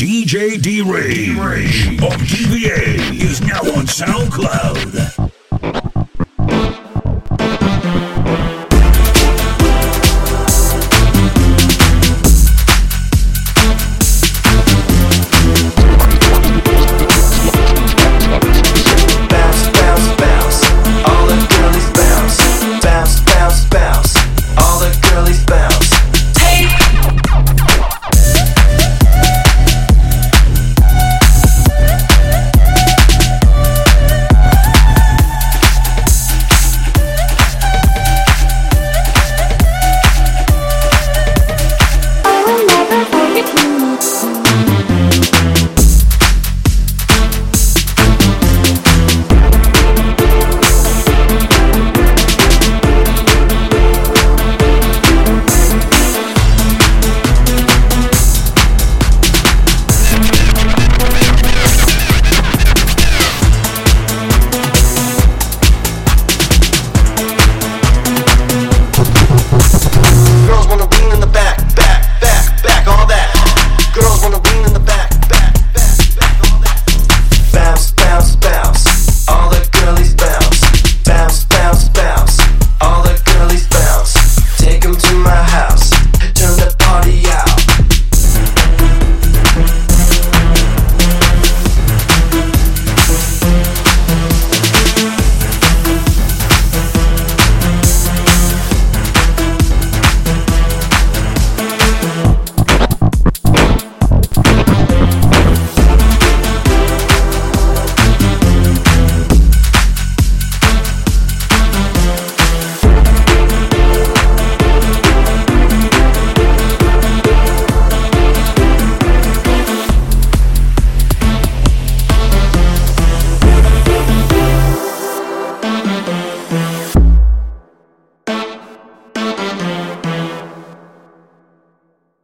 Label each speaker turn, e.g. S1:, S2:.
S1: DJ D Rage of DVA is now on SoundCloud.